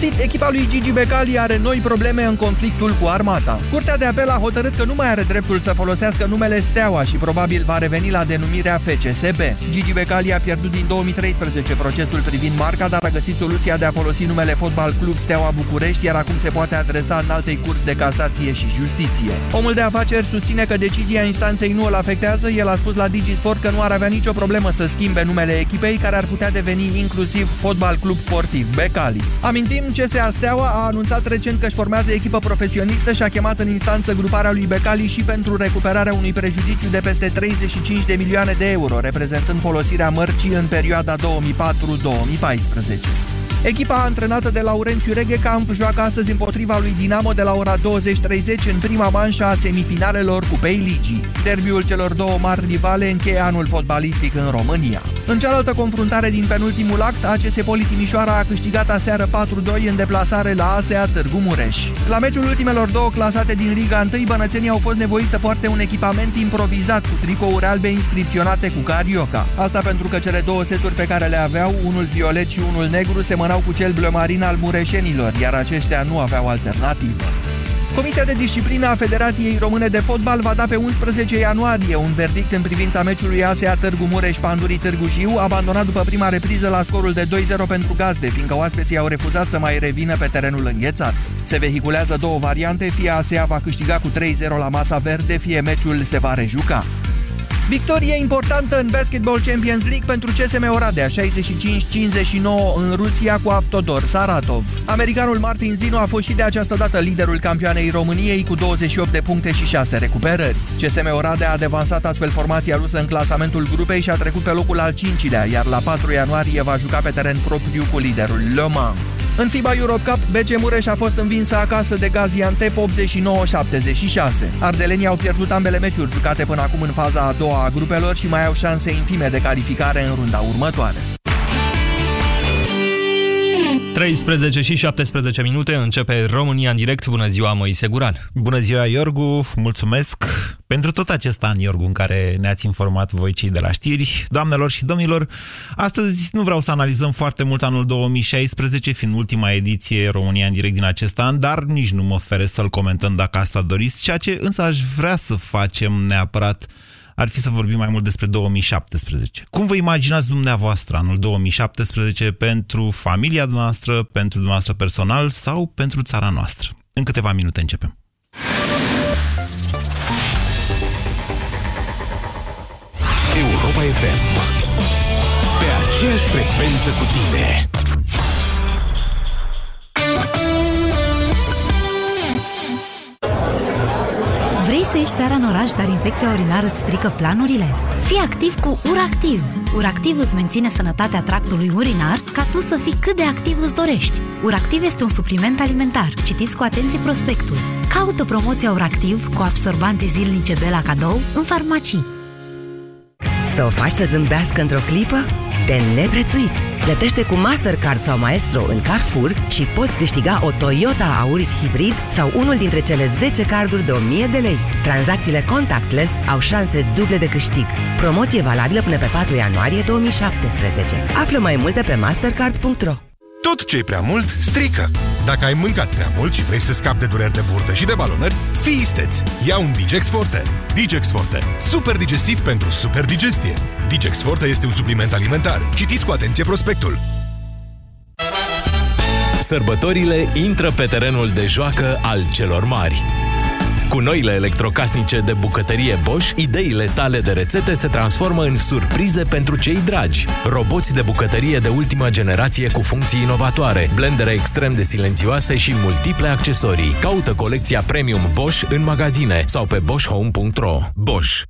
sfârșit, echipa lui Gigi Becali are noi probleme în conflictul cu armata. Curtea de apel a hotărât că nu mai are dreptul să folosească numele Steaua și probabil va reveni la denumirea FCSB. Gigi Becali a pierdut din 2013 procesul privind marca, dar a găsit soluția de a folosi numele Fotbal Club Steaua București, iar acum se poate adresa în altei curs de casație și justiție. Omul de afaceri susține că decizia instanței nu îl afectează. El a spus la Digisport că nu ar avea nicio problemă să schimbe numele echipei, care ar putea deveni inclusiv Fotbal Club Sportiv Becali. Amintim, CSA Steaua a anunțat recent că își formează echipă profesionistă și a chemat în instanță gruparea lui Becali și pentru recuperarea unui prejudiciu de peste 35 de milioane de euro, reprezentând folosirea mărcii în perioada 2004-2014. Echipa antrenată de Laurențiu Reghecamp joacă astăzi împotriva lui Dinamo de la ora 20.30 în prima manșă a semifinalelor Cupei Ligii. Derbiul celor două mari rivale încheie anul fotbalistic în România. În cealaltă confruntare din penultimul act, ACS Poli Timișoara a câștigat aseară 4-2 în deplasare la ASEA Târgu Mureș. La meciul ultimelor două clasate din Liga 1, bănățenii au fost nevoiți să poarte un echipament improvizat cu tricouri albe inscripționate cu carioca. Asta pentru că cele două seturi pe care le aveau, unul violet și unul negru, semănau cu cel blămarin al mureșenilor, iar aceștia nu aveau alternativă. Comisia de disciplină a Federației Române de Fotbal va da pe 11 ianuarie un verdict în privința meciului ASEA Târgu Mureș-Pandurii Târgu Jiu, abandonat după prima repriză la scorul de 2-0 pentru gazde, fiindcă oaspeții au refuzat să mai revină pe terenul înghețat. Se vehiculează două variante, fie ASEA va câștiga cu 3-0 la masa verde, fie meciul se va rejuca. Victorie importantă în Basketball Champions League pentru CSM Oradea, 65-59 în Rusia cu Aftodor Saratov. Americanul Martin Zinu a fost și de această dată liderul campioanei României cu 28 de puncte și 6 recuperări. CSM Oradea a devansat astfel formația rusă în clasamentul grupei și a trecut pe locul al 5-lea, iar la 4 ianuarie va juca pe teren propriu cu liderul Le Mans. În FIBA Europe Cup, BC Mureș a fost învinsă acasă de Gaziantep 89-76. Ardelenii au pierdut ambele meciuri jucate până acum în faza a doua a grupelor și mai au șanse infime de calificare în runda următoare. 13 și 17 minute începe România în direct. Bună ziua, Moise Guran. Bună ziua, Iorgu. Mulțumesc pentru tot acest an, Iorgu, în care ne-ați informat voi cei de la știri. Doamnelor și domnilor, astăzi nu vreau să analizăm foarte mult anul 2016, fiind ultima ediție România în direct din acest an, dar nici nu mă feresc să-l comentăm dacă asta doriți, ceea ce însă aș vrea să facem neapărat ar fi să vorbim mai mult despre 2017. Cum vă imaginați dumneavoastră anul 2017 pentru familia noastră, pentru dumneavoastră personal sau pentru țara noastră? În câteva minute începem. Europa FM Pe aceeași frecvență cu tine Vrei să ieși seara în oraș, dar infecția urinară îți strică planurile? Fii activ cu URACTIV! URACTIV îți menține sănătatea tractului urinar ca tu să fii cât de activ îți dorești. URACTIV este un supliment alimentar. Citiți cu atenție prospectul. Caută promoția URACTIV cu absorbante zilnice Bela cadou în farmacii. Să o faci să zâmbească într-o clipă? De neprețuit! Plătește cu Mastercard sau Maestro în Carrefour și poți câștiga o Toyota Auris Hybrid sau unul dintre cele 10 carduri de 1000 de lei. Tranzacțiile contactless au șanse duble de câștig. Promoție valabilă până pe 4 ianuarie 2017. Află mai multe pe mastercard.ro Tot ce e prea mult strică. Dacă ai mâncat prea mult și vrei să scapi de dureri de burtă și de balonări, fii isteț! Ia un Digex Forte. Digex Forte. Super digestiv pentru super digestie. Digex Forte este un supliment alimentar. Citiți cu atenție prospectul. Sărbătorile intră pe terenul de joacă al celor mari. Cu noile electrocasnice de bucătărie Bosch, ideile tale de rețete se transformă în surprize pentru cei dragi. Roboți de bucătărie de ultimă generație cu funcții inovatoare, blendere extrem de silențioase și multiple accesorii. Caută colecția Premium Bosch în magazine sau pe boschhome.ro. Bosch.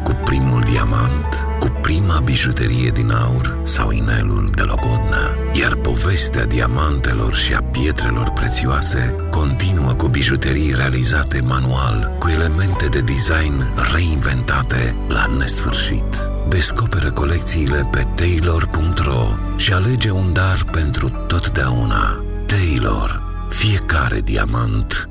cu primul diamant, cu prima bijuterie din aur sau inelul de logodnă. Iar povestea diamantelor și a pietrelor prețioase continuă cu bijuterii realizate manual, cu elemente de design reinventate la nesfârșit. Descoperă colecțiile pe taylor.ro și alege un dar pentru totdeauna. Taylor. Fiecare diamant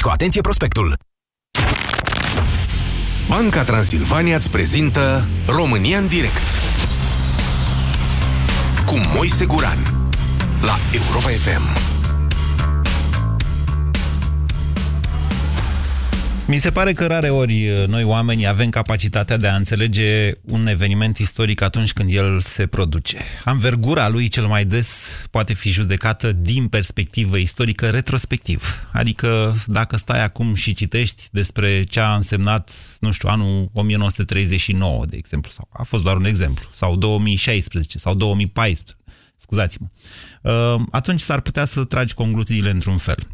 cu atenție prospectul. Banca Transilvania îți prezintă România în direct cu Moise Guran la Europa FM. Mi se pare că rare ori uh, noi oamenii avem capacitatea de a înțelege un eveniment istoric atunci când el se produce. Anvergura lui cel mai des poate fi judecată din perspectivă istorică retrospectiv. Adică dacă stai acum și citești despre ce a însemnat, nu știu, anul 1939, de exemplu, sau a fost doar un exemplu, sau 2016, sau 2014, scuzați-mă, uh, atunci s-ar putea să tragi concluziile într-un fel.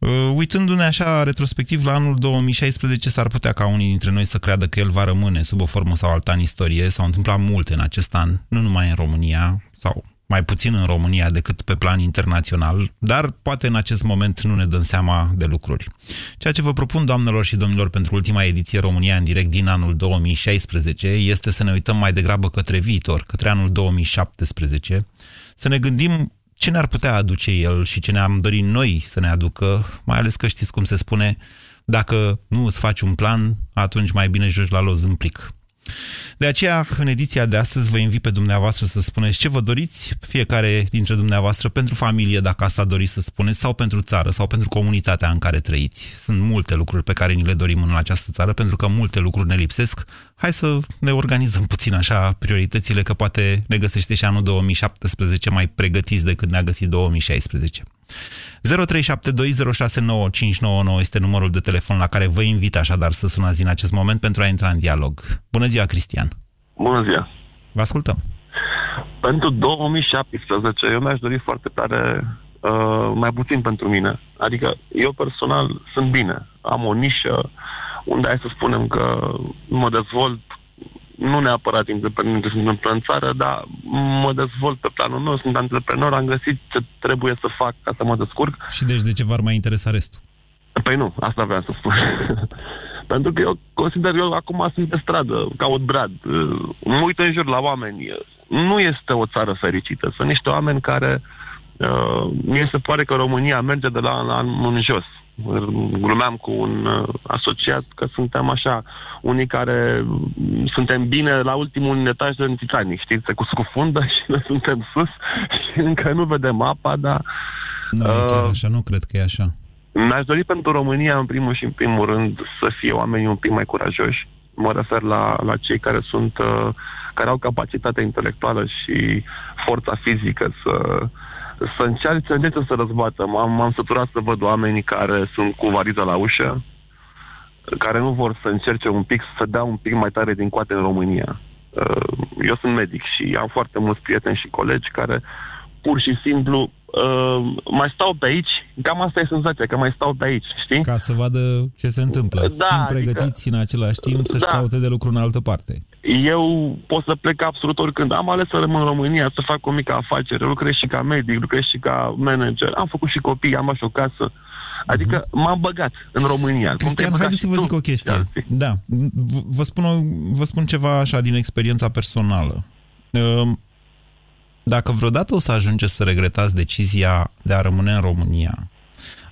Uh, uitându-ne așa retrospectiv la anul 2016, s-ar putea ca unii dintre noi să creadă că el va rămâne sub o formă sau alta în istorie. S-au întâmplat multe în acest an, nu numai în România, sau mai puțin în România decât pe plan internațional, dar poate în acest moment nu ne dăm seama de lucruri. Ceea ce vă propun, doamnelor și domnilor, pentru ultima ediție România în direct din anul 2016 este să ne uităm mai degrabă către viitor, către anul 2017, să ne gândim ce ne-ar putea aduce el și ce ne-am dorit noi să ne aducă, mai ales că știți cum se spune, dacă nu îți faci un plan, atunci mai bine joci la loz în plic. De aceea, în ediția de astăzi, vă invit pe dumneavoastră să spuneți ce vă doriți, fiecare dintre dumneavoastră, pentru familie, dacă asta doriți să spuneți, sau pentru țară, sau pentru comunitatea în care trăiți. Sunt multe lucruri pe care ni le dorim în această țară, pentru că multe lucruri ne lipsesc. Hai să ne organizăm puțin așa prioritățile, că poate ne găsește și anul 2017 mai pregătiți decât ne-a găsit 2016. 0372069599 este numărul de telefon la care vă invit așadar să sunați în acest moment pentru a intra în dialog. Bună ziua, Cristian! Bună ziua! Vă ascultăm! Pentru 2017 eu mi-aș dori foarte tare uh, mai puțin pentru mine. Adică eu personal sunt bine. Am o nișă unde hai să spunem că mă dezvolt nu neapărat independent ce se întâmplă în țară, dar mă dezvolt pe planul meu, sunt antreprenor, am găsit ce trebuie să fac ca să mă descurc. Și deci de ce v-ar mai interesa restul? Păi nu, asta vreau să spun. Pentru că eu consider, eu acum sunt pe stradă, caut brad, mă uit în jur la oameni. Nu este o țară fericită. Sunt niște oameni care uh, mie se pare că România merge de la an în jos glumeam cu un uh, asociat că suntem așa, unii care suntem bine la ultimul etaj de Titanic, știți, se scufundă și noi suntem sus și încă nu vedem apa, dar... Nu, uh, chiar așa, nu cred că e așa. Mi-aș dori pentru România, în primul și în primul rând, să fie oamenii un pic mai curajoși. Mă refer la, la cei care sunt, uh, care au capacitatea intelectuală și forța fizică să să încerce, să încerce să răzbată. M-am, m-am săturat să văd oamenii care sunt cu variza la ușă, care nu vor să încerce un pic, să dea un pic mai tare din coate în România. Uh, eu sunt medic și am foarte mulți prieteni și colegi care pur și simplu uh, mai stau pe aici, cam asta e senzația, că mai stau pe aici, știi? Ca să vadă ce se întâmplă. Da, Fiind adică- pregătiți adică, în același timp să-și da. caute de lucru în altă parte. Eu pot să plec absolut oricând. Am ales să rămân în România, să fac o mică afacere, lucrez și ca medic, lucrez și ca manager, am făcut și copii, am așa o casă. Adică uh-huh. m-am băgat în România. Cristian, haideți să vă zic o chestie. Da, vă spun, o, vă spun ceva așa din experiența personală. Ehm, dacă vreodată o să ajungeți să regretați decizia de a rămâne în România,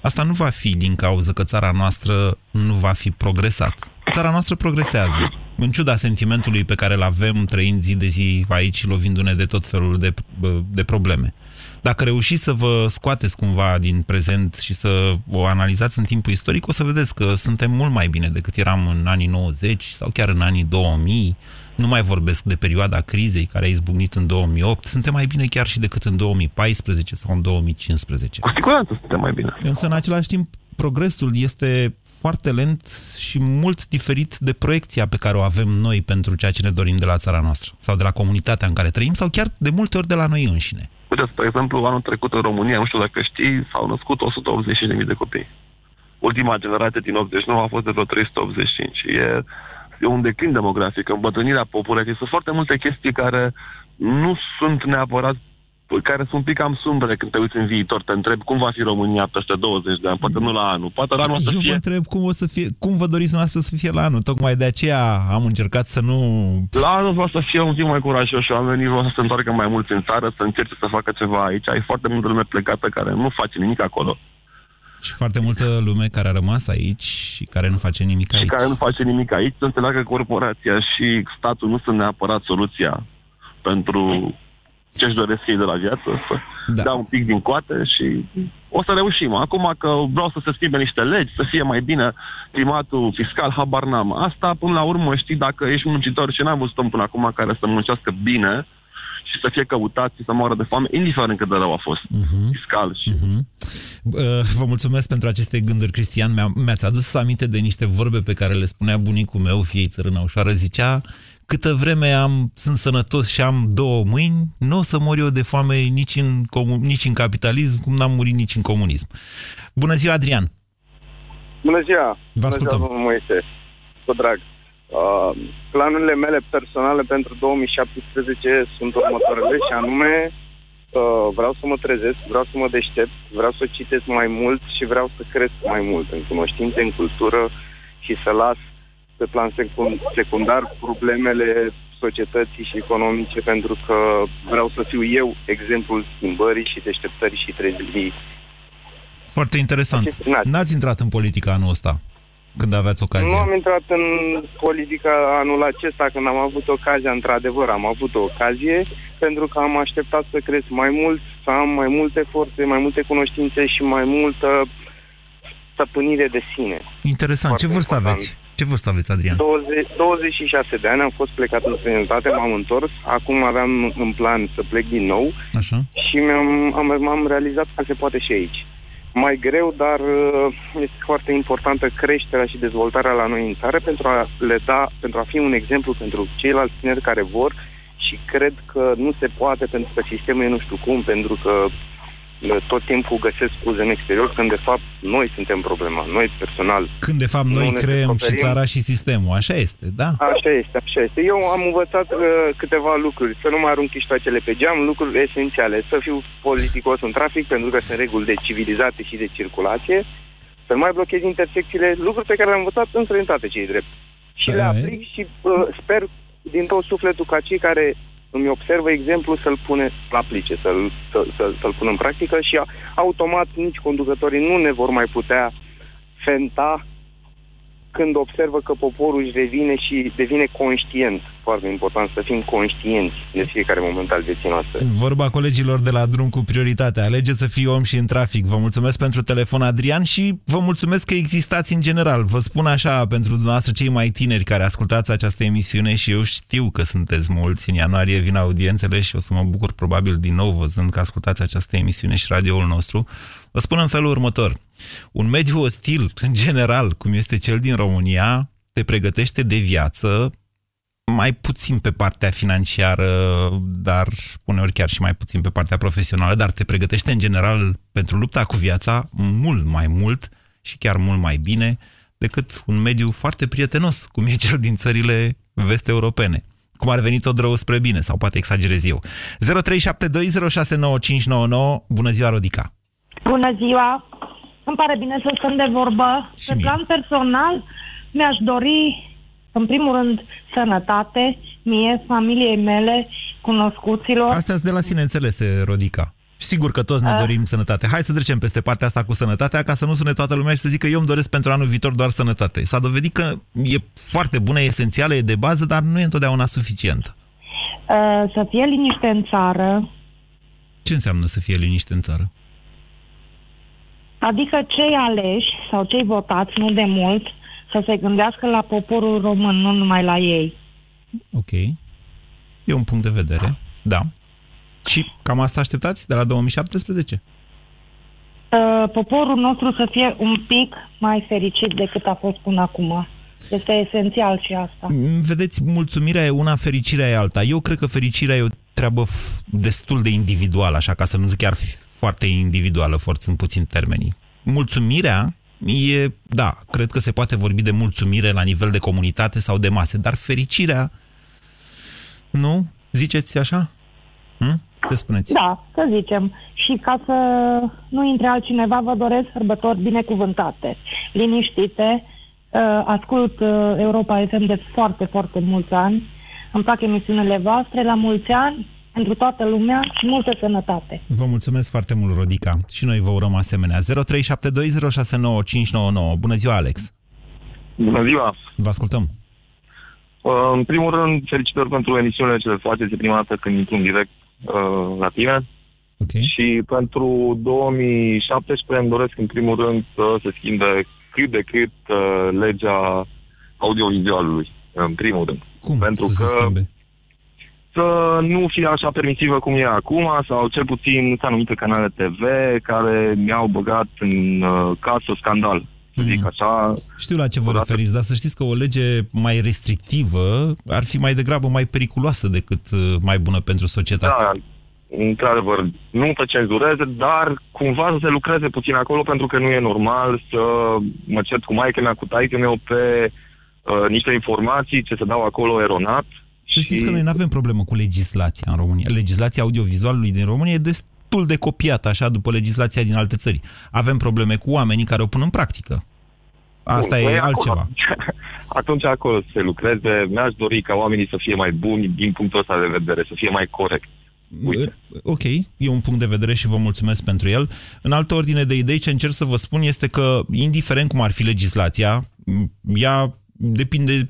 asta nu va fi din cauza că țara noastră nu va fi progresat. Țara noastră progresează, în ciuda sentimentului pe care îl avem trăind zi de zi aici, lovindu-ne de tot felul de, de probleme. Dacă reușiți să vă scoateți cumva din prezent și să o analizați în timpul istoric, o să vedeți că suntem mult mai bine decât eram în anii 90 sau chiar în anii 2000. Nu mai vorbesc de perioada crizei care a izbucnit în 2008. Suntem mai bine chiar și decât în 2014 sau în 2015. Cu siguranță suntem mai bine. Însă, în același timp, progresul este foarte lent și mult diferit de proiecția pe care o avem noi pentru ceea ce ne dorim de la țara noastră sau de la comunitatea în care trăim sau chiar de multe ori de la noi înșine. Uite, spre exemplu, anul trecut în România, nu știu dacă știi, s-au născut 185.000 de copii. Ultima generație din 89 a fost de vreo 385. E, e un declin demografic, îmbătrânirea populației. Sunt foarte multe chestii care nu sunt neapărat care sunt un pic cam sumbre când te uiți în viitor. Te întreb cum va fi România peste 20 de ani, poate nu la anul. Poate la anul o să Eu fie... vă întreb cum, o să fie, cum vă doriți noastră să fie la anul. Tocmai de aceea am încercat să nu... La anul vreau să fie un pic mai curajos și oamenii vreau să se întoarcă mai mult în țară, să încerce să facă ceva aici. Ai foarte multă lume plecată care nu face nimic acolo. Și foarte multă lume care a rămas aici și care nu face nimic aici. Și care nu face nimic aici, să înțeleagă că corporația și statul nu sunt neapărat soluția pentru ce-și doresc ei de la viață, să da. dea un pic din coate și o să reușim. Acum că vreau să se schimbe niște legi, să fie mai bine climatul fiscal, habar n-am. Asta, până la urmă, știi, dacă ești muncitor și n-am văzut om până acum care să muncească bine și să fie căutat și să moară de foame, indiferent cât de rău a fost, uh-huh. fiscal. Și... Uh-huh. Vă mulțumesc pentru aceste gânduri, Cristian. Mi-a, mi-ați adus aminte de niște vorbe pe care le spunea bunicul meu, fiei țărâna ușoară, zicea câtă vreme am, sunt sănătos și am două mâini, nu o să mor eu de foame nici în, nici în capitalism, cum n-am murit nici în comunism. Bună ziua, Adrian! Bună ziua! Vă ascultăm! Bună ziua, Moise! Cu drag! Uh, planurile mele personale pentru 2017 sunt următoarele și anume uh, vreau să mă trezesc, vreau să mă deștept, vreau să citesc mai mult și vreau să cresc mai mult în cunoștințe, în cultură și să las pe plan secundar problemele societății și economice pentru că vreau să fiu eu exemplul schimbării și deșteptării și trezirii. Foarte interesant. N-ați intrat în politica anul ăsta, când aveați ocazia? Nu am intrat în politica anul acesta când am avut ocazia, într-adevăr am avut o ocazie, pentru că am așteptat să cresc mai mult, să am mai multe forțe, mai multe cunoștințe și mai multă stăpânire de sine. Interesant. Foarte Ce vârstă important. aveți? Ce vârstă aveți, Adrian? 20, 26 de ani, am fost plecat în străinătate, m-am întors, acum aveam în plan să plec din nou Așa. și mi-am, am, am realizat că se poate și aici. Mai greu, dar uh, este foarte importantă creșterea și dezvoltarea la noi în țară pentru a le da, pentru a fi un exemplu pentru ceilalți tineri care vor și cred că nu se poate pentru că sistemul e nu știu cum, pentru că tot timpul găsesc scuze în exterior, când de fapt noi suntem problema, noi personal. Când de fapt noi creăm și țara și sistemul, așa este, da? Așa este, așa este. Eu am învățat uh, câteva lucruri, să nu mai arunc chiștoacele pe geam, lucruri esențiale, să fiu politicos în trafic, pentru că sunt reguli de civilizație și de circulație, să nu mai blochez intersecțiile, lucruri pe care le-am învățat în străinătate, cei drept. Și le aplic și uh, sper din tot sufletul ca cei care îmi observă exemplu să-l pune la aplice, să-l, să, să, să-l pun în practică și automat nici conducătorii nu ne vor mai putea fenta când observă că poporul își revine și devine conștient. Foarte important să fim conștienți de fiecare moment al vieții noastre. Vorba colegilor de la drum cu prioritate. Alege să fii om și în trafic. Vă mulțumesc pentru telefon, Adrian, și vă mulțumesc că existați în general. Vă spun așa, pentru dumneavoastră cei mai tineri care ascultați această emisiune și eu știu că sunteți mulți. În ianuarie vin audiențele și o să mă bucur probabil din nou văzând că ascultați această emisiune și radioul nostru. Vă spun în felul următor. Un mediu ostil, în general, cum este cel din România, te pregătește de viață mai puțin pe partea financiară, dar uneori chiar și mai puțin pe partea profesională, dar te pregătește în general pentru lupta cu viața mult mai mult și chiar mult mai bine decât un mediu foarte prietenos, cum e cel din țările vest-europene. Cum ar veni tot rău spre bine, sau poate exagerez eu. 0372069599, bună ziua, Rodica! Bună ziua! Îmi pare bine să stăm de vorbă. Și Pe mie. plan personal, mi-aș dori, în primul rând, sănătate, mie, familiei mele, cunoscuților. Astea sunt de la sine înțelese, Rodica. Sigur că toți ne uh. dorim sănătate. Hai să trecem peste partea asta cu sănătatea, ca să nu sune toată lumea și să zică eu îmi doresc pentru anul viitor doar sănătate. S-a dovedit că e foarte bună, e esențială, e de bază, dar nu e întotdeauna suficientă. Uh, să fie liniște în țară, Ce înseamnă să fie liniște în țară? Adică cei aleși sau cei votați, nu de mult, să se gândească la poporul român, nu numai la ei. Ok. E un punct de vedere, da. Și cam asta așteptați de la 2017? Uh, poporul nostru să fie un pic mai fericit decât a fost până acum. Este esențial și asta. Mm, Vedeți, mulțumirea e una, fericirea e alta. Eu cred că fericirea e o treabă f- destul de individuală, așa ca să nu zic chiar f- foarte individuală, forțând puțin termenii. Mulțumirea e, da, cred că se poate vorbi de mulțumire la nivel de comunitate sau de mase, dar fericirea, nu? Ziceți așa? Hm? Ce spuneți? Da, să zicem. Și ca să nu intre altcineva, vă doresc sărbători binecuvântate, liniștite. Uh, Ascult uh, Europa FM de foarte, foarte mulți ani. Îmi plac emisiunile voastre. La mulți ani, pentru toată lumea și multă sănătate. Vă mulțumesc foarte mult, Rodica. Și noi vă urăm asemenea. 0372069599. Bună ziua, Alex. Bună ziua! Vă ascultăm. Uh, În primul rând, felicitări pentru emisiunile ce le faceți. E prima dată când intru în direct uh, la tine. Okay. Și pentru 2017 îmi doresc în primul rând să se schimbe cât de cât uh, legea audiovizualului, în primul rând. Cum pentru să că se schimbe? Să nu fie așa permisivă cum e acum, sau cel puțin sunt anumite canale TV care mi-au băgat în uh, casă scandal. Să zic așa, Știu la ce vă referiți, dar să știți că o lege mai restrictivă ar fi mai degrabă mai periculoasă decât uh, mai bună pentru societate. Da, într-adevăr, nu să cenzureze, dar cumva să se lucreze puțin acolo, pentru că nu e normal să mă cert cu maică mea, cu taică meu pe uh, niște informații ce se dau acolo eronat. Să știți că noi nu avem problemă cu legislația în România. Legislația audiovizualului din România e destul de copiată, așa, după legislația din alte țări. Avem probleme cu oamenii care o pun în practică. Asta Bun, e păi altceva. Acolo, atunci acolo să se lucreze. Mi-aș dori ca oamenii să fie mai buni din punctul ăsta de vedere, să fie mai corect. Uite. Ok, e un punct de vedere și vă mulțumesc pentru el. În altă ordine de idei, ce încerc să vă spun este că, indiferent cum ar fi legislația, ea depinde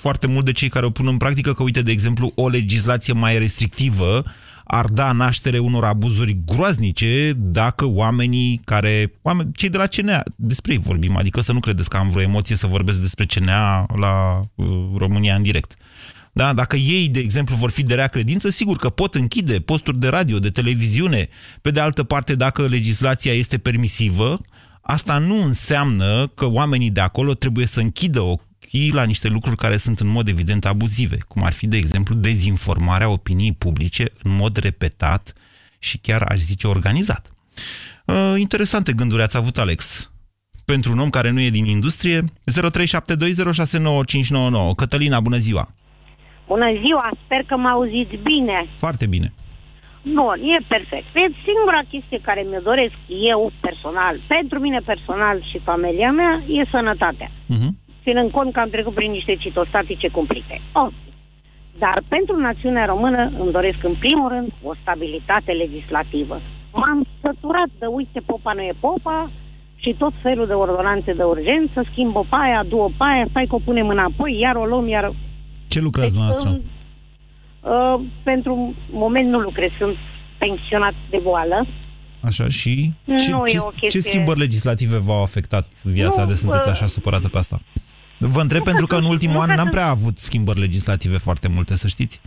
foarte mult de cei care o pun în practică, că, uite, de exemplu, o legislație mai restrictivă ar da naștere unor abuzuri groaznice dacă oamenii care... Oameni, cei de la CNA, despre ei vorbim, adică să nu credeți că am vreo emoție să vorbesc despre CNA la uh, România în direct. Da? Dacă ei, de exemplu, vor fi de rea credință, sigur că pot închide posturi de radio, de televiziune. Pe de altă parte, dacă legislația este permisivă, asta nu înseamnă că oamenii de acolo trebuie să închidă ochii la niște lucruri care sunt în mod evident abuzive, cum ar fi, de exemplu, dezinformarea opiniei publice în mod repetat și chiar, aș zice, organizat. Uh, interesante gânduri ați avut, Alex. Pentru un om care nu e din industrie, 0372069599. Cătălina, bună ziua! Bună ziua, sper că mă auziți bine. Foarte bine. Bun, e perfect. E singura chestie care mi-o doresc eu personal, pentru mine personal și familia mea, e sănătatea. Uh-huh. Ținând cont că am trecut prin niște citostatice cumplite. Oh. Dar pentru națiunea română îmi doresc în primul rând o stabilitate legislativă. M-am săturat de uite, popa nu e popa și tot felul de ordonanțe de urgență, schimbă pe aia, du-o pe aia, stai că o punem înapoi, iar o luăm, iar Ce lucrați dumneavoastră? Uh, pentru moment nu lucrez, sunt pensionat de boală. Așa, și ce, Nu e ce, o ce chestie- schimbări legislative v-au afectat viața Nu, de sunteți uh, așa supărată pe asta? Vă întreb pentru că în ultimul an n-am prea avut schimbări legislative foarte multe, să știți.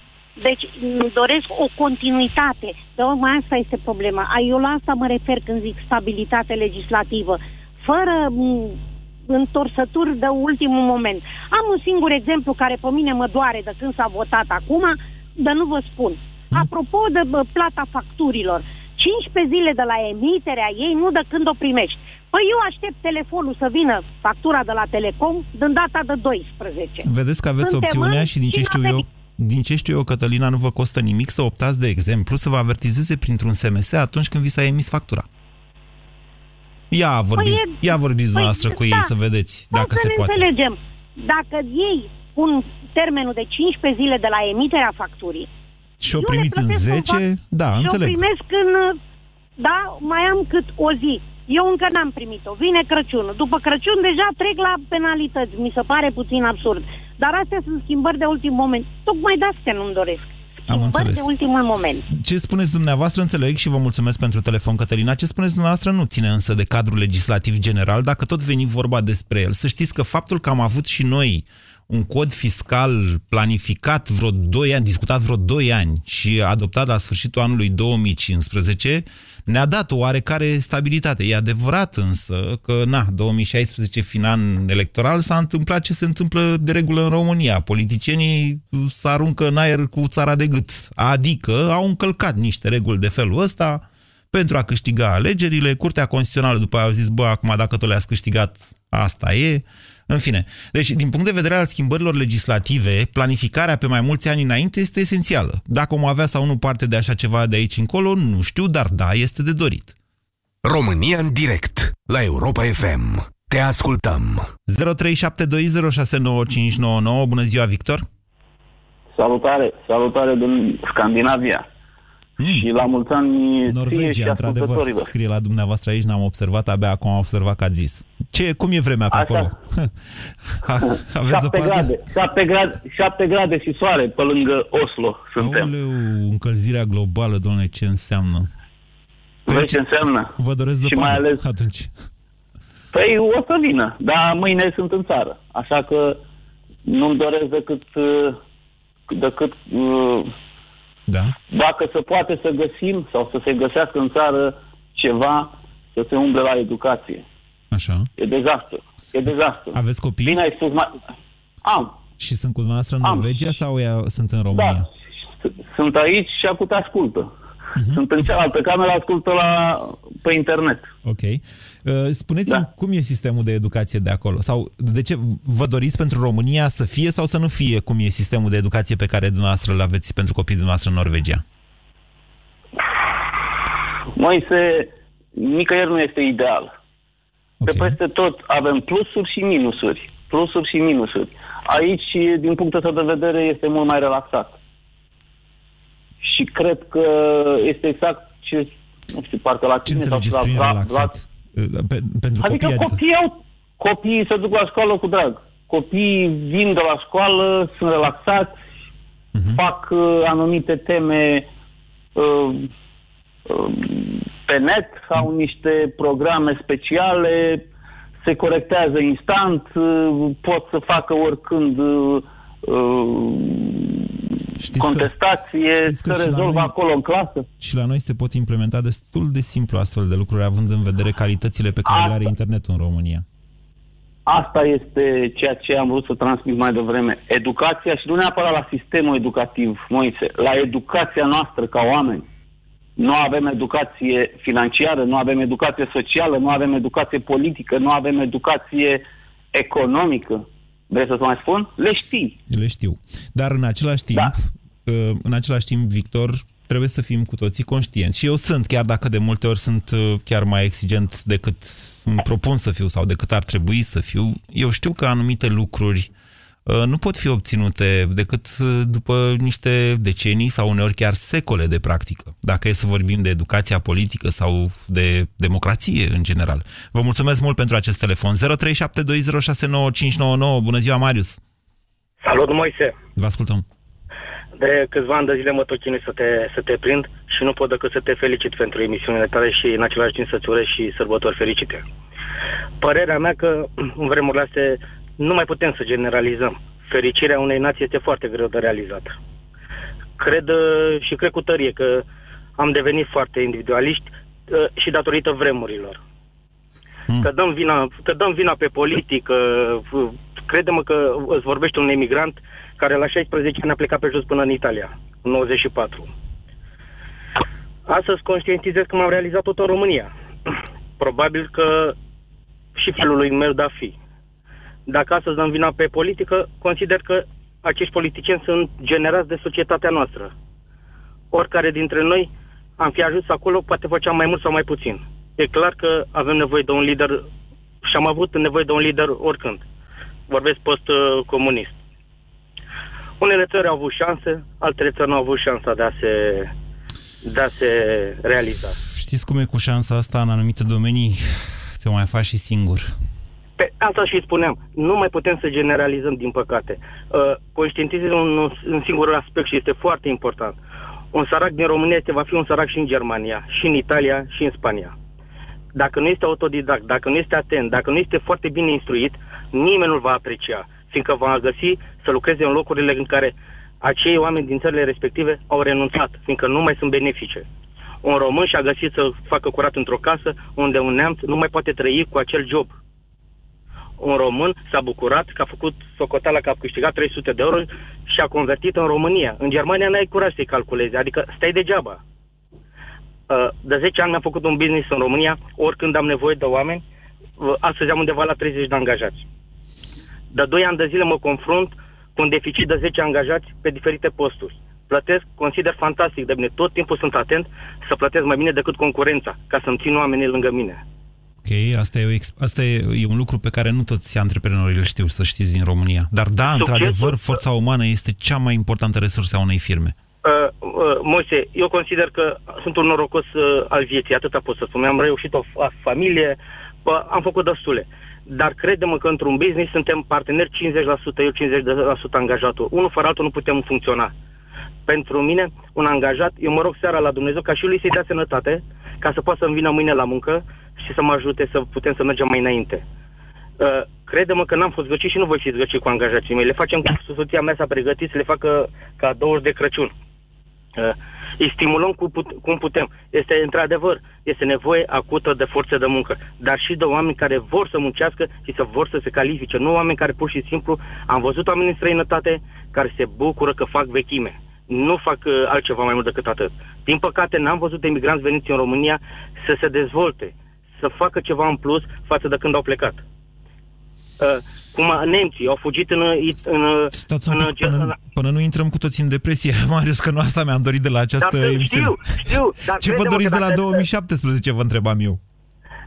Deci îmi doresc o continuitate. Dar mai asta este problema. A, Eu la asta mă refer când zic stabilitate legislativă. Fără m, întorsături de ultimul moment. Am un singur exemplu care pe mine mă doare de când s-a votat acum, dar nu vă spun. Apropo de bă, plata facturilor, 15 zile de la emiterea ei, nu de când o primești. Păi eu aștept telefonul să vină factura de la Telecom din data de 12. Vedeți că aveți Suntem opțiunea în și din ce știu China eu, pe- din ce știu eu, Cătălina, nu vă costă nimic să optați, de exemplu, să vă avertizeze printr-un SMS atunci când vi s-a emis factura. Ia vorbiți, Păi e- ia vorbiți păi, dumneavoastră cu ei da. să vedeți Pot dacă să se ne poate. înțelegem. Dacă ei pun termenul de 15 zile de la emiterea facturii, Și o eu le primiți în plătesc 10, fac- da, și înțeleg. o primesc în... Da, mai am cât o zi. Eu încă n-am primit-o. Vine Crăciunul. După Crăciun deja trec la penalități. Mi se pare puțin absurd. Dar astea sunt schimbări de ultim moment. Tocmai de astea nu-mi doresc. schimbări de ultimul moment. Ce spuneți dumneavoastră, înțeleg și vă mulțumesc pentru telefon, Cătălina. Ce spuneți dumneavoastră nu ține însă de cadrul legislativ general, dacă tot veni vorba despre el. Să știți că faptul că am avut și noi un cod fiscal planificat vreo 2 ani, discutat vreo 2 ani și adoptat la sfârșitul anului 2015, ne-a dat o oarecare stabilitate. E adevărat însă că, na, 2016, final electoral, s-a întâmplat ce se întâmplă de regulă în România. Politicienii se aruncă în aer cu țara de gât. Adică au încălcat niște reguli de felul ăsta pentru a câștiga alegerile. Curtea Constituțională după aia a zis, bă, acum dacă tot le-ați câștigat, asta e. În fine, deci din punct de vedere al schimbărilor legislative, planificarea pe mai mulți ani înainte este esențială. Dacă om avea sau nu parte de așa ceva de aici încolo, nu știu, dar da, este de dorit. România în direct, la Europa FM. Te ascultăm. 0372069599. Bună ziua, Victor! Salutare, salutare din Scandinavia. Mm. Și la mulți ani Norvegia, într-adevăr, scrie la dumneavoastră aici, n-am observat, abia acum am observat că ați zis. Ce, cum e vremea pe Așa. acolo? Aveți 7 zăpadă? grade, 7 grade, 7 grade și soare pe lângă Oslo suntem. Aoleu, încălzirea globală, domnule, ce înseamnă? Vezi ce înseamnă? Vă doresc Și zăpadă mai ales- atunci. Păi o să vină, dar mâine sunt în țară. Așa că nu-mi doresc decât, uh, decât uh, Da. dacă se poate să găsim sau să se găsească în țară ceva să se umble la educație. Așa. E dezastru. E dezastru. Aveți copii? Bine ai spus mai... Am. Și sunt cu dumneavoastră în Am. Norvegia sau ea, sunt în România? Da. Sunt aici și acum te ascultă. Mhm. Sunt în cealaltă cameră, ascultă la, pe internet. Ok. Uh, Spuneți-mi da. cum e sistemul de educație de acolo? Sau de ce vă doriți pentru România să fie sau să nu fie cum e sistemul de educație pe care dumneavoastră îl aveți pentru copiii dumneavoastră în Norvegia? Moise, nicăieri nu este ideal. Okay. Pe peste tot avem plusuri și minusuri. Plusuri și minusuri. Aici, din punctul tău de vedere, este mult mai relaxat. Și cred că este exact ce, nu știu, parcă la Ce tine sau înțelegeți la prin Vlad- relaxat? Uh, Pe, pentru Adică copii, adică... copiii au, copiii se duc la școală cu drag. Copiii vin de la școală, sunt relaxați, Mhm. fac uh, anumite teme uh, uh, pe net, au niște programe speciale, se corectează instant, uh, pot să facă oricând uh, uh, contestație, știți că să și la rezolvă noi- acolo în clasă. Și la noi se pot implementa destul de simplu astfel de lucruri, având în vedere calitățile pe care le are internetul în România. Asta este ceea ce am vrut să transmit mai devreme. Educația și nu neapărat la sistemul educativ, Moise, la educația noastră ca oameni. Nu avem educație financiară, nu avem educație socială, nu avem educație politică, nu avem educație economică. Vrei să-ți mai spun? Le știi. Le știu. Dar în același timp, da. în același timp, Victor, trebuie să fim cu toții conștienți. Și eu sunt, chiar dacă de multe ori sunt uh, chiar mai exigent decât îmi propun să fiu sau decât ar trebui să fiu, eu știu că anumite lucruri uh, nu pot fi obținute decât uh, după niște decenii sau uneori chiar secole de practică, dacă e să vorbim de educația politică sau de democrație în general. Vă mulțumesc mult pentru acest telefon. 0372069599. Bună ziua, Marius! Salut, Moise! Vă ascultăm. De câțiva ani de zile mă tot chinui să te, să te prind și nu pot decât să te felicit pentru emisiunile tale și în același timp să-ți urez și sărbători fericite. Părerea mea că în vremurile astea nu mai putem să generalizăm. Fericirea unei nații este foarte greu de realizat. Cred uh, și cred cu tărie că am devenit foarte individualiști uh, și datorită vremurilor. Că dăm vina, că dăm vina pe politică, uh, crede-mă că îți vorbește un emigrant care la 16 ani a plecat pe jos până în Italia, în 94. Astăzi conștientizez că m-am realizat tot în România. Probabil că și felului meu de a fi. Dacă astăzi dăm vina pe politică, consider că acești politicieni sunt generați de societatea noastră. Oricare dintre noi am fi ajuns acolo, poate făceam mai mult sau mai puțin. E clar că avem nevoie de un lider și am avut nevoie de un lider oricând. Vorbesc post-comunist. Unele țări au avut șanse, altele țări nu au avut șansa de a se, de a se realiza. Știți cum e cu șansa asta în anumite domenii? Ți-o mai faci și singur. Pe asta și spuneam, nu mai putem să generalizăm, din păcate. Uh, conștientizăm un, un singur aspect și este foarte important. Un sărac din România este, va fi un sărac și în Germania, și în Italia, și în Spania. Dacă nu este autodidact, dacă nu este atent, dacă nu este foarte bine instruit, nimeni nu-l va aprecia, fiindcă va găsi să lucreze în locurile în care acei oameni din țările respective au renunțat, fiindcă nu mai sunt benefice. Un român și-a găsit să facă curat într-o casă unde un neamț nu mai poate trăi cu acel job un român s-a bucurat că a făcut socoteala că a câștigat 300 de euro și a convertit în România. În Germania n-ai curaj să-i calculezi, adică stai degeaba. Uh, de 10 ani mi-am făcut un business în România, oricând am nevoie de oameni, uh, astăzi am undeva la 30 de angajați. De 2 ani de zile mă confrunt cu un deficit de 10 angajați pe diferite posturi. Plătesc, consider fantastic de bine. Tot timpul sunt atent să plătesc mai bine decât concurența, ca să-mi țin oamenii lângă mine. Ok, asta e, o, asta e, e un lucru pe care nu toți antreprenorii îl știu, să știți, din România. Dar da, într-adevăr, forța umană este cea mai importantă resursă a unei firme. Uh, uh, Moise, eu consider că sunt un norocos uh, al vieții, atâta pot să spun. Mi-am reușit o familie, uh, am făcut destule. Dar credem că într-un business suntem parteneri 50%, eu 50% angajatul. Unul fără altul nu putem funcționa. Pentru mine, un angajat, eu mă rog seara la Dumnezeu ca și lui să-i dea sănătate, ca să poată să-mi vină mâine la muncă și să mă ajute să putem să mergem mai înainte. Uh, crede-mă că n-am fost zgăcit și nu voi fi zgăcit cu angajații mei. Le facem cu soția mea s-a pregătit să le facă cadouri de Crăciun. Uh, îi stimulăm cu put- cum putem. Este într-adevăr, este nevoie acută de forță de muncă, dar și de oameni care vor să muncească și să vor să se califice, nu oameni care pur și simplu, am văzut oameni în străinătate care se bucură că fac vechime nu fac uh, altceva mai mult decât atât. Din păcate, n-am văzut emigranți veniți în România să se dezvolte, să facă ceva în plus față de când au plecat. Uh, cum nemții au fugit în... în, Stați în, în până, până nu intrăm cu toți în depresie, Marius, că nu asta mi-am dorit de la această dar, emisiune. Știu, știu, dar Ce vă doriți de la 2017, vă întrebam eu?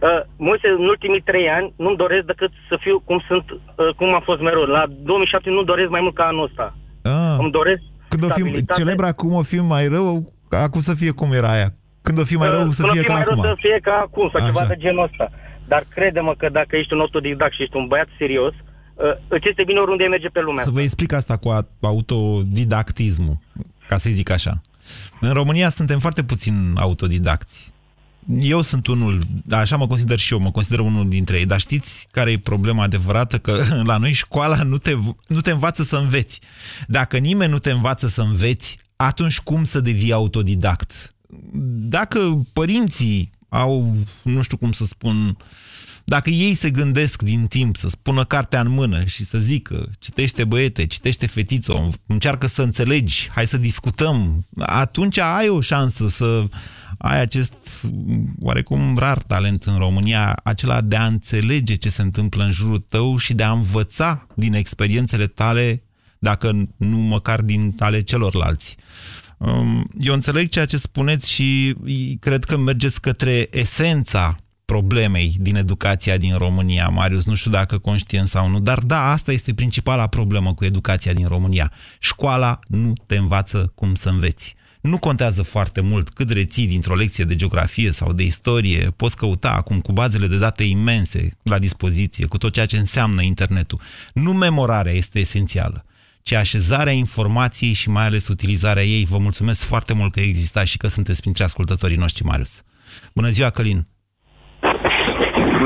Uh, Moise, în ultimii trei ani nu-mi doresc decât să fiu cum sunt, uh, cum am fost mereu. La 2007 nu doresc mai mult ca anul ăsta. Ah. Îmi doresc când o fi celebr acum o fi mai rău, acum să fie cum era aia. Când o fi mai rău, să fie ca mai acum. Rău să fie ca acum, sau Așa. ceva de genul ăsta. Dar crede-mă că dacă ești un autodidact și ești un băiat serios, uh, îți este bine oriunde merge pe lumea Să vă explic asta cu autodidactismul, ca să zic așa. În România suntem foarte puțin autodidacți eu sunt unul, așa mă consider și eu, mă consider unul dintre ei, dar știți care e problema adevărată? Că la noi școala nu te, nu te învață să înveți. Dacă nimeni nu te învață să înveți, atunci cum să devii autodidact? Dacă părinții au, nu știu cum să spun, uh, dacă ei se gândesc din timp să spună cartea în mână și să zică citește băiete, citește fetițo, încearcă să înțelegi, hai să discutăm, atunci ai o șansă să ai acest oarecum rar talent în România, acela de a înțelege ce se întâmplă în jurul tău și de a învăța din experiențele tale, dacă nu măcar din ale celorlalți. Um, eu înțeleg ceea ce spuneți și cred că mergeți către esența problemei din educația din România, Marius, nu știu dacă conștient sau nu, dar da, asta este principala problemă cu educația din România. Școala nu te învață cum să înveți. Nu contează foarte mult cât reții dintr-o lecție de geografie sau de istorie, poți căuta acum cu bazele de date imense la dispoziție, cu tot ceea ce înseamnă internetul. Nu memorarea este esențială, ci așezarea informației și mai ales utilizarea ei. Vă mulțumesc foarte mult că existați și că sunteți printre ascultătorii noștri, Marius. Bună ziua, Călin!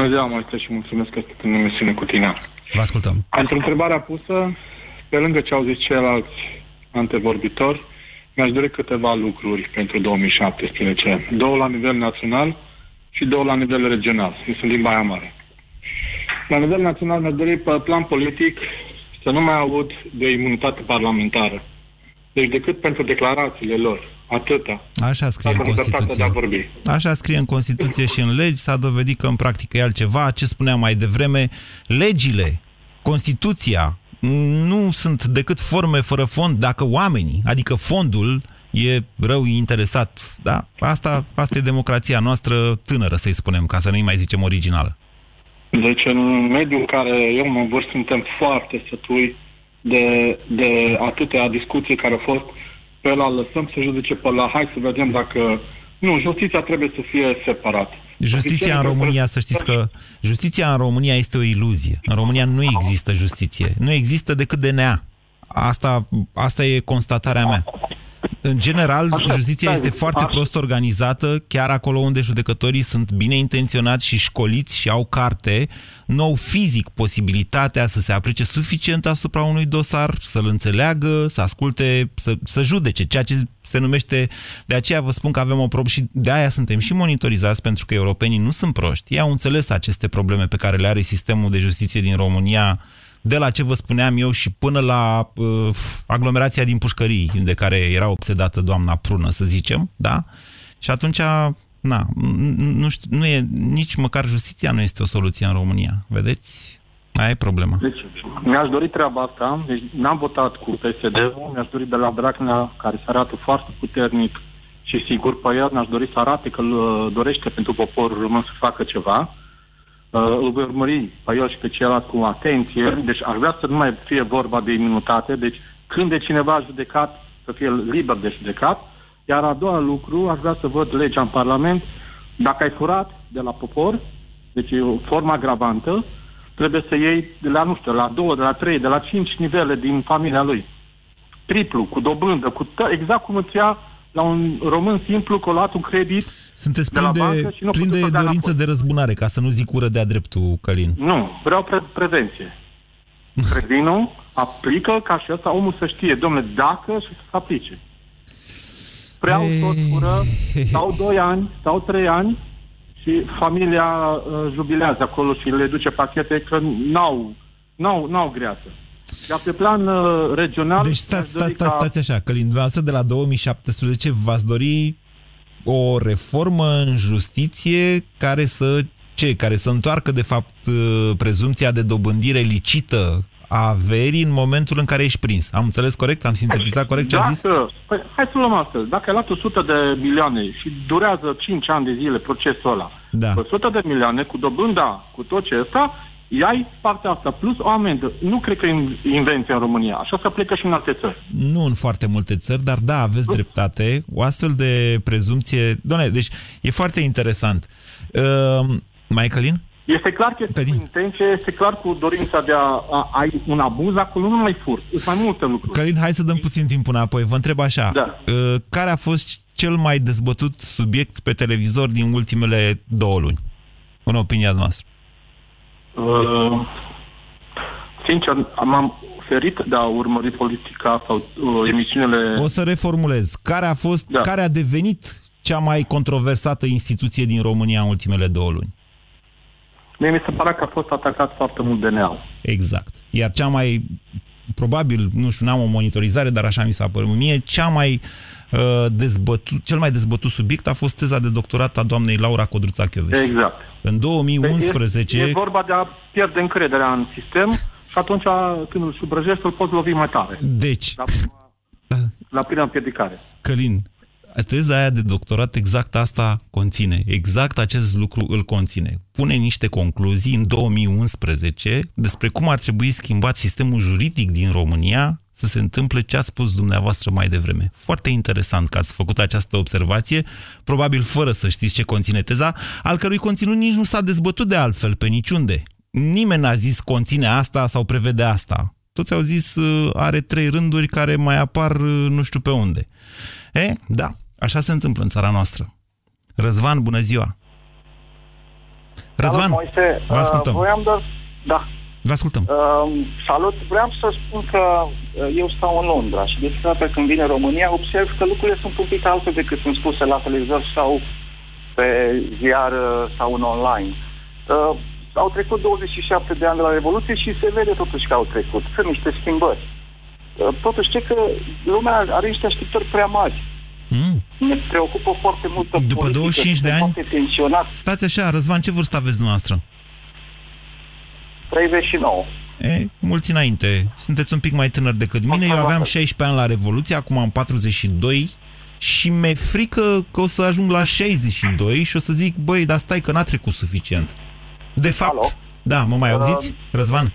Bună ziua, Moise, și mulțumesc că sunt în emisiune cu tine. Vă ascultăm. Pentru întrebarea pusă, pe lângă ce au zis ceilalți antevorbitori, mi-aș dori câteva lucruri pentru 2017. Două la nivel național și două la nivel regional. Eu sunt din Baia Mare. La nivel național mi-aș dori pe plan politic să nu mai aud de imunitate parlamentară. Deci decât pentru declarațiile lor. Atâta. Așa scrie în Constituție. Așa scrie în Constituție și în legi. S-a dovedit că în practică e altceva. Ce spuneam mai devreme, legile, Constituția, nu sunt decât forme fără fond dacă oamenii, adică fondul, e rău interesat. Da? Asta, asta e democrația noastră tânără, să-i spunem, ca să nu-i mai zicem originală. Deci în mediul în care eu mă vârst, suntem foarte sătui de, de atâtea discuții care au fost pe la lăsăm să judece pe la hai să vedem dacă... Nu, justiția trebuie să fie separat. Justiția în România, să știți că justiția în România este o iluzie. În România nu există justiție. Nu există decât DNA. Asta, asta e constatarea mea. În general, Așa, justiția stai, este foarte așa. prost organizată, chiar acolo unde judecătorii sunt bine intenționați și școliți și au carte, nou fizic posibilitatea să se aplice suficient asupra unui dosar, să-l înțeleagă, să asculte, să, să judece, ceea ce se numește... De aceea vă spun că avem o problemă și de aia suntem și monitorizați, pentru că europenii nu sunt proști. Ei au înțeles aceste probleme pe care le are sistemul de justiție din România, de la ce vă spuneam eu și până la uh, aglomerația din Pușcării, de care era obsedată doamna Prună, să zicem, da? Și atunci, na, n- nu, știu, nu e, nici măcar justiția nu este o soluție în România, vedeți? Aia e problema. Deci, mi-aș dori treaba asta. Deci, n-am votat cu PSD-ul. Mi-aș dori de la Dragnea, care se arată foarte puternic și sigur pe el, mi-aș dori să arate că îl uh, dorește pentru poporul român să facă ceva. Uh, îl voi urmări pe el și pe ceilalți cu atenție. Deci aș vrea să nu mai fie vorba de imunitate. Deci când de cineva judecat, să fie liber de judecat. Iar a doua lucru, aș vrea să văd legea în Parlament. Dacă ai furat de la popor, deci e o formă agravantă, trebuie să iei de la, nu știu, la 2, de la 3, de la 5 nivele din familia lui. Triplu, cu dobândă, cu tă- exact cum îți ia la un român simplu că a luat un credit Sunteți de la plin bancă de, și nu a plin putut de să dea dorință de răzbunare, ca să nu zic ură de-a dreptul, Călin. Nu, vreau pre- prevenție. Previnul aplică ca și asta omul să știe, domnule, dacă și să se aplice. Preau tot fură, stau 2 ani, stau 3 ani și familia uh, jubilează acolo și le duce pachete că n-au, n-au, n-au greață. Iar pe plan uh, regional... Deci aș stați, dori stați, stați, ca- stați așa, Călin, dumneavoastră de la 2017 v-ați dori o reformă în justiție care să ce? Care să întoarcă, de fapt, uh, prezumția de dobândire licită a averii în momentul în care ești prins. Am înțeles corect? Am sintetizat corect ce a zis? Dacă, păi, hai să luăm astăzi. Dacă ai luat 100 de milioane și durează 5 ani de zile procesul ăla, Da. 100 de milioane cu dobânda, cu tot ce ăsta, iai partea asta, plus o amendă. Nu cred că e invenție în România. Așa se aplică și în alte țări. Nu în foarte multe țări, dar da, aveți dreptate. O astfel de prezumție... Doamne, deci e foarte interesant. Uh, mai Călin? Este clar că este cu intenție, este clar cu dorința de a, a ai un abuz, acolo nu mai fur. Sunt mai multe lucruri. Călin, hai să dăm puțin timp înapoi. Vă întreb așa. Da. Uh, Care a fost cel mai dezbătut subiect pe televizor din ultimele două luni? În opinia noastră. Uh, sincer, m-am ferit de a urmări politica sau uh, emisiunile... O să reformulez. Care a fost, da. care a devenit cea mai controversată instituție din România în ultimele două luni? Mie mi se pare că a fost atacat foarte mult DNA-ul. Exact. Iar cea mai, probabil, nu știu, n-am o monitorizare, dar așa mi s-a părut mie, cea mai uh, dezbătut, cel mai dezbătut subiect a fost teza de doctorat a doamnei Laura Codruța Chioveș. Exact. În 2011... E, e vorba de a pierde încrederea în sistem și atunci când îl subrăjești, îl poți lovi mai tare. Deci, La prima, la prima împiedicare. Călin, teza aia de doctorat exact asta conține. Exact acest lucru îl conține. Pune niște concluzii în 2011 despre cum ar trebui schimbat sistemul juridic din România să se întâmple ce a spus dumneavoastră mai devreme. Foarte interesant că ați făcut această observație, probabil fără să știți ce conține teza, al cărui conținut nici nu s-a dezbătut de altfel pe niciunde. Nimeni n-a zis conține asta sau prevede asta. Toți au zis uh, are trei rânduri care mai apar uh, nu știu pe unde. E, da, așa se întâmplă în țara noastră. Răzvan, bună ziua! Răzvan, Salut, Moise. vă ascultăm. Uh, voiam doar... Da. Vă ascultăm. Uh, salut. Vreau să spun că uh, eu stau în Londra și de fiecare dată când vine România observ că lucrurile sunt un pic alte decât sunt spuse la televizor sau pe ziar uh, sau în online. Uh, au trecut 27 de ani de la Revoluție și se vede totuși că au trecut. Sunt niște schimbări. Uh, totuși, știi că lumea are niște așteptări prea mari. Mm. Ne preocupă foarte mult pe După politică, 25 de suntem ani? Foarte tensionat. Stați așa, Răzvan, ce vârstă aveți dumneavoastră? 39. E, mulți înainte. Sunteți un pic mai tânăr decât mine. Eu aveam 16 ani la Revoluție, acum am 42 și mi-e frică că o să ajung la 62 și o să zic, băi, dar stai că n-a trecut suficient. De fapt, Alo? da, mă mai auziți? Uh, Răzvan?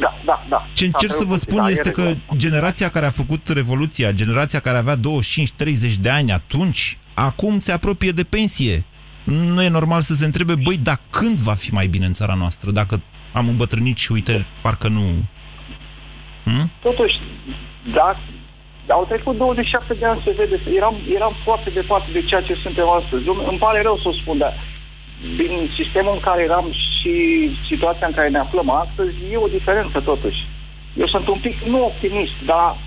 Da, da, da. Ce încerc Da, să vă preocup, spun da, este e că regulă. generația care a făcut Revoluția, generația care avea 25-30 de ani atunci, acum se apropie de pensie. nu e normal să se întrebe, băi, dar când va fi mai bine în țara noastră? Dacă am îmbătrânit și uite, parcă nu... Hmm? Totuși, da, au trecut 27 de ani, se vede, eram, eram foarte departe de ceea ce suntem astăzi. Îmi pare rău să o spun, dar din sistemul în care eram și situația în care ne aflăm astăzi, e o diferență totuși. Eu sunt un pic, nu optimist, dar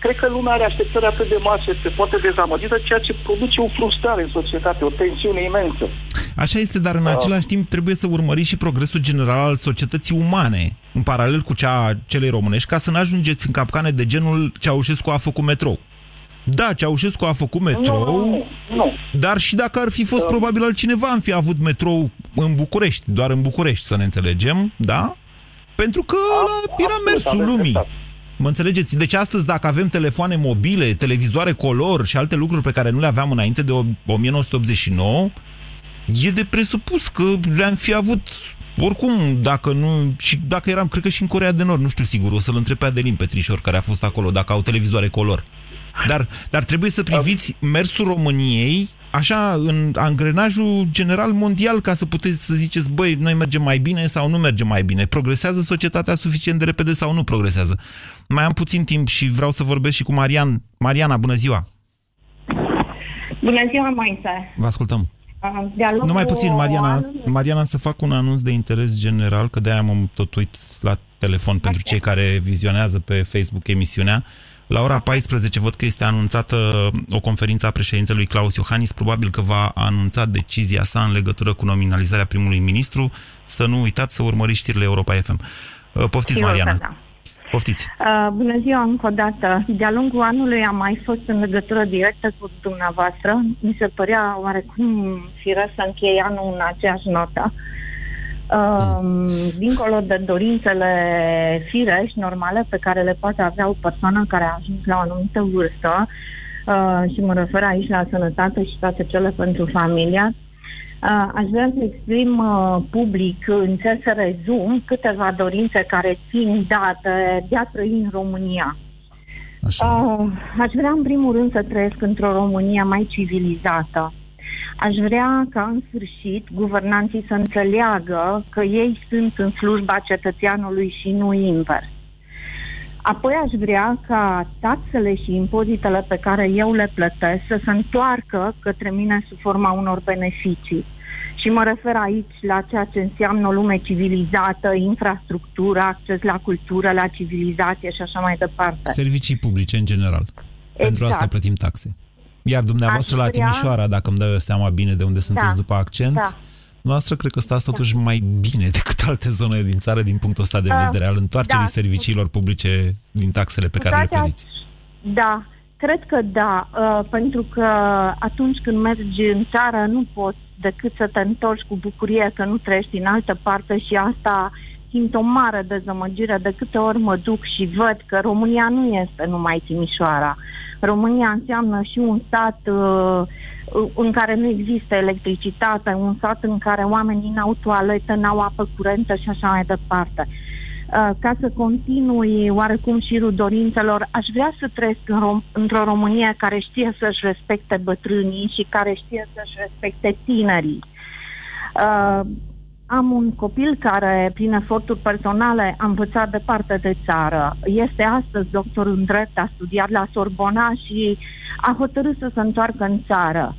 cred că lumea are așteptări atât de mari și este foarte dezamăgită, ceea ce produce o frustrare în societate, o tensiune imensă. Așa este, dar în uh. același timp trebuie să urmăriți și progresul general al societății umane, în paralel cu cea celei românești, ca să nu ajungeți în capcane de genul Ceaușescu a făcut metrou. Da, Ceaușescu a făcut metrou, nu, nu, nu. dar și dacă ar fi fost uh. probabil altcineva, am fi avut metrou în București, doar în București, să ne înțelegem, da? Pentru că a, era mersul lumii. Exact. Mă înțelegeți? Deci astăzi, dacă avem telefoane mobile, televizoare color și alte lucruri pe care nu le aveam înainte de 1989, e de presupus că le-am fi avut oricum, dacă nu... Și dacă eram, cred că și în Corea de Nord, nu știu sigur, o să-l întreb pe Adelin Petrișor, care a fost acolo, dacă au televizoare color. Dar, dar trebuie să priviți mersul României așa în angrenajul general mondial ca să puteți să ziceți, băi, noi mergem mai bine sau nu mergem mai bine. Progresează societatea suficient de repede sau nu progresează? Mai am puțin timp și vreau să vorbesc și cu Marian. Mariana, bună ziua! Bună ziua, Moise! Vă ascultăm! Uh, nu mai puțin, Mariana, Mariana, să fac un anunț de interes general, că de-aia m-am tot uit la telefon okay. pentru cei care vizionează pe Facebook emisiunea. La ora 14 văd că este anunțată o conferință a președintelui Claus Iohannis, probabil că va anunța decizia sa în legătură cu nominalizarea primului ministru. Să nu uitați să urmăriți știrile Europa FM. Uh, poftiți, Mariana. Da. Poftiți. Uh, bună ziua încă o dată. De-a lungul anului am mai fost în legătură directă cu dumneavoastră. Mi se părea oarecum firesc să închei anul în aceeași notă. Uh, dincolo de dorințele firești, normale, pe care le poate avea o persoană care a ajuns la o anumită vârstă, uh, și mă refer aici la sănătate și toate cele pentru familia, Uh, aș vrea să exprim uh, public în ce să rezum câteva dorințe care țin date de a trăi în România. Așa. Uh, aș vrea în primul rând să trăiesc într-o România mai civilizată. Aș vrea ca în sfârșit guvernanții să înțeleagă că ei sunt în slujba cetățeanului și nu invers. Apoi aș vrea ca taxele și impozitele pe care eu le plătesc să se întoarcă către mine sub forma unor beneficii. Și mă refer aici la ceea ce înseamnă o lume civilizată, infrastructură, acces la cultură, la civilizație și așa mai departe. Servicii publice în general. Exact. Pentru asta plătim taxe. Iar dumneavoastră vrea... la Timișoara, dacă îmi dau eu seama bine de unde sunteți da. după accent, da noastră cred că stați totuși mai bine decât alte zone din țară din punctul ăsta de vedere al întoarcerii da. serviciilor publice din taxele pe care le plătiți. Da, cred că da, uh, pentru că atunci când mergi în țară nu poți decât să te întorci cu bucurie că nu trăiești în altă parte și asta simt o mare dezamăgire de câte ori mă duc și văd că România nu este numai Timișoara. România înseamnă și un stat uh, în care nu există electricitate, un sat în care oamenii n-au toaletă, n-au apă curentă și așa mai departe. Uh, ca să continui oarecum șirul dorințelor, aș vrea să trăiesc în Rom- într-o Românie care știe să-și respecte bătrânii și care știe să-și respecte tinerii. Uh, am un copil care, prin eforturi personale, a învățat departe de țară. Este astăzi doctor în drept, a studiat la Sorbona și a hotărât să se întoarcă în țară.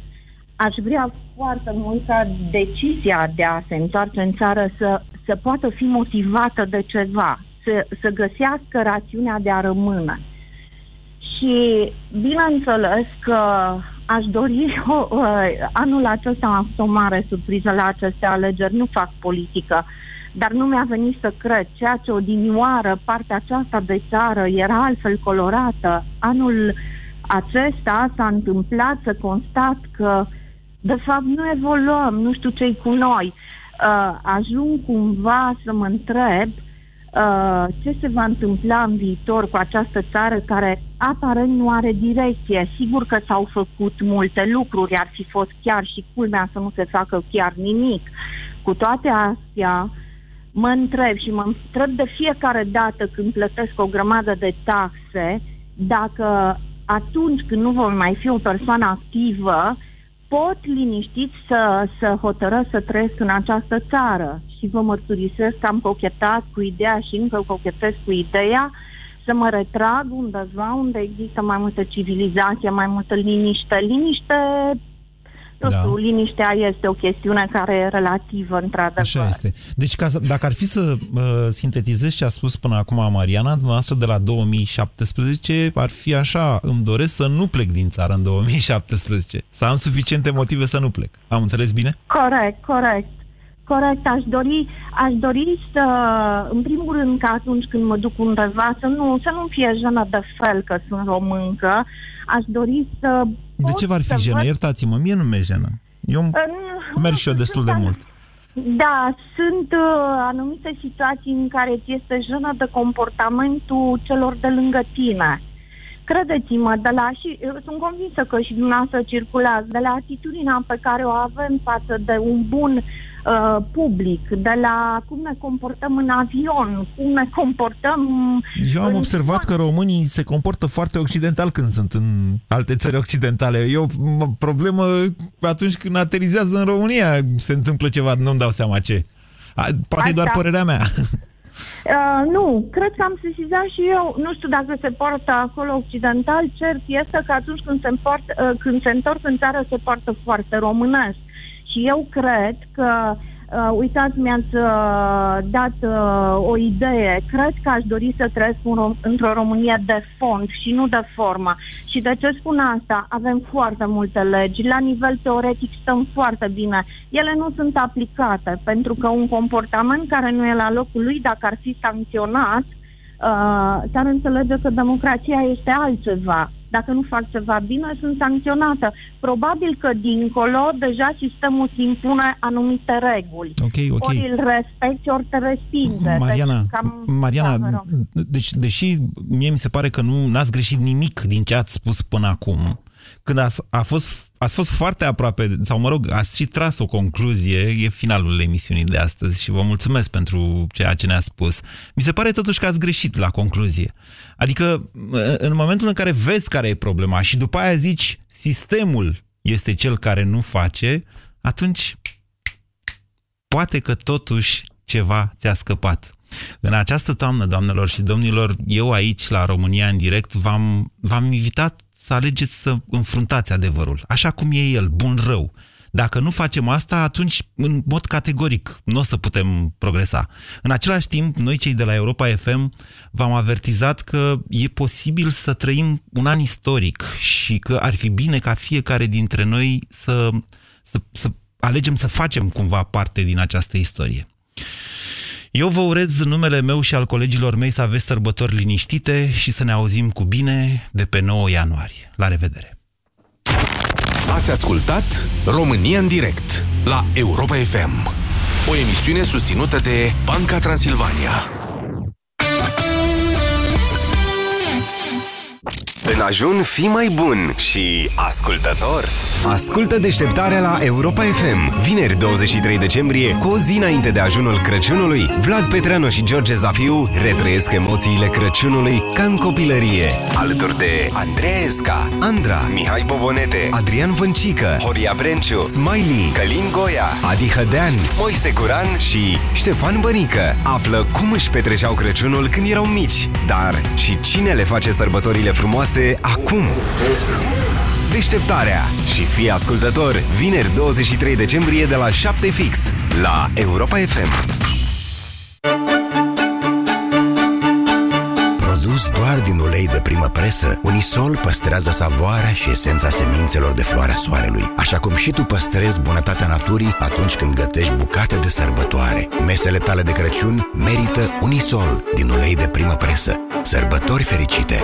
Aș vrea foarte mult ca decizia de a se întoarce în țară să, să poată fi motivată de ceva, să, să găsească rațiunea de a rămâne. Și bineînțeles că aș dori, o, o, anul acesta am avut o mare surpriză la aceste alegeri, nu fac politică, dar nu mi-a venit să cred. Ceea ce odinioară partea aceasta de țară era altfel colorată, anul acesta s-a întâmplat să constat că de fapt nu evoluăm, nu știu ce cu noi. Uh, ajung cumva să mă întreb uh, ce se va întâmpla în viitor cu această țară care aparent nu are direcție. Sigur că s-au făcut multe lucruri, ar fi fost chiar și culmea să nu se facă chiar nimic. Cu toate astea, mă întreb și mă întreb de fiecare dată când plătesc o grămadă de taxe, dacă atunci când nu vom mai fi o persoană activă, pot liniștit să, să hotără să trăiesc în această țară și vă mărturisesc că am cochetat cu ideea și încă cochetez cu ideea să mă retrag undeva unde există mai multă civilizație, mai multă liniște. Liniște nu da. știu, liniștea este o chestiune care e relativă, într-adevăr. Așa este. Deci, ca, dacă ar fi să uh, sintetizez ce a spus până acum Mariana, dumneavoastră de la 2017, ar fi așa, îmi doresc să nu plec din țară în 2017. Să am suficiente motive să nu plec. Am înțeles bine? Corect, corect. Corect, aș dori, aș dori să, în primul rând, că atunci când mă duc undeva, să nu, să nu fie jenă de fel că sunt româncă. Aș dori să de ce v-ar fi jenă? Văd... Iertați-mă, mie nu mi-e jenă. Eu uh, merg și eu destul de mult. Da, sunt uh, anumite situații în care ți este jenă de comportamentul celor de lângă tine. Credeți-mă, de la și uh, sunt convinsă că și dumneavoastră circulați, de la atitudinea pe care o avem față de un bun uh, public, de la cum ne comportăm în avion, cum ne comportăm... Eu am observat că românii se comportă foarte occidental când sunt în alte țări occidentale. E o problemă atunci când aterizează în România, se întâmplă ceva, nu-mi dau seama ce. Poate Asta. doar părerea mea. Uh, nu, cred că am sesizat și eu, nu știu dacă se poartă acolo occidental, cert este că atunci când se, poartă, uh, când se întorc în țară se poartă foarte românesc. Și eu cred că Uh, uitați, mi-ați uh, dat uh, o idee. Cred că aș dori să trăiesc un, într-o Românie de fond și nu de formă. Și de ce spun asta? Avem foarte multe legi. La nivel teoretic stăm foarte bine. Ele nu sunt aplicate, pentru că un comportament care nu e la locul lui, dacă ar fi sancționat, uh, s-ar înțelege că democrația este altceva dacă nu fac ceva bine, sunt sancționată. Probabil că dincolo deja sistemul îți impune anumite reguli. Okay, okay. Ori îl respecti, ori te respinge. Mariana, deci, cam... Mariana da, deci, deși mie mi se pare că nu ați greșit nimic din ce ați spus până acum, când a, a fost, ați fost foarte aproape, sau mă rog, ați și tras o concluzie, e finalul emisiunii de astăzi și vă mulțumesc pentru ceea ce ne-a spus. Mi se pare totuși că ați greșit la concluzie. Adică, în momentul în care vezi care e problema și după aia zici sistemul este cel care nu face, atunci poate că totuși ceva ți-a scăpat. În această toamnă, doamnelor și domnilor, eu aici, la România în direct, v-am, v-am invitat să alegeți să înfruntați adevărul, așa cum e el, bun-rău. Dacă nu facem asta, atunci, în mod categoric, nu o să putem progresa. În același timp, noi cei de la Europa FM v-am avertizat că e posibil să trăim un an istoric și că ar fi bine ca fiecare dintre noi să, să, să alegem să facem cumva parte din această istorie. Eu vă urez în numele meu și al colegilor mei să aveți sărbători liniștite și să ne auzim cu bine de pe 9 ianuarie. La revedere! Ați ascultat România în direct la Europa FM, o emisiune susținută de Banca Transilvania. În ajun, fi mai bun și ascultător. Ascultă deșteptarea la Europa FM. Vineri 23 decembrie, cu o zi înainte de ajunul Crăciunului, Vlad Petreanu și George Zafiu retrăiesc emoțiile Crăciunului ca în copilărie. Alături de Andreea Esca, Andra, Mihai Bobonete, Adrian Vâncică, Horia Brenciu, Smiley, Călin Goia, Adi Hădean, Moise Guran și Ștefan Bănică. Află cum își petreceau Crăciunul când erau mici, dar și cine le face sărbătorile frumoase produse acum. Deșteptarea și fii ascultător vineri 23 decembrie de la 7 fix la Europa FM. Produs doar din ulei de primă presă, Unisol păstrează savoarea și esența semințelor de floarea soarelui, așa cum și tu păstrezi bunătatea naturii atunci când gătești bucate de sărbătoare. Mesele tale de Crăciun merită Unisol din ulei de primă presă. Sărbători fericite!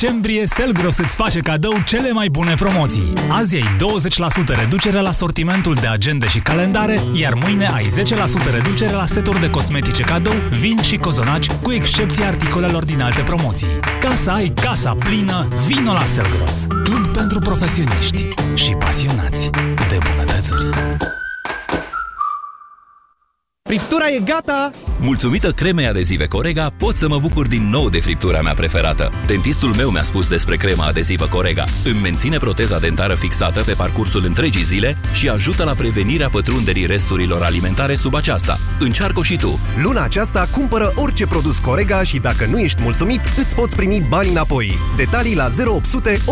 Decembrie, Selgros îți face cadou cele mai bune promoții. Azi ai 20% reducere la sortimentul de agende și calendare, iar mâine ai 10% reducere la seturi de cosmetice cadou, vin și cozonaci, cu excepția articolelor din alte promoții. Ca să ai casa plină, vino la Selgros, club pentru profesioniști și pasionați de bunătățuri. Friptura e gata! Mulțumită cremei adezive Corega, pot să mă bucur din nou de friptura mea preferată. Dentistul meu mi-a spus despre crema adezivă Corega. Îmi menține proteza dentară fixată pe parcursul întregii zile și ajută la prevenirea pătrunderii resturilor alimentare sub aceasta. Încearcă și tu! Luna aceasta cumpără orice produs Corega și dacă nu ești mulțumit, îți poți primi bani înapoi. Detalii la 0800 800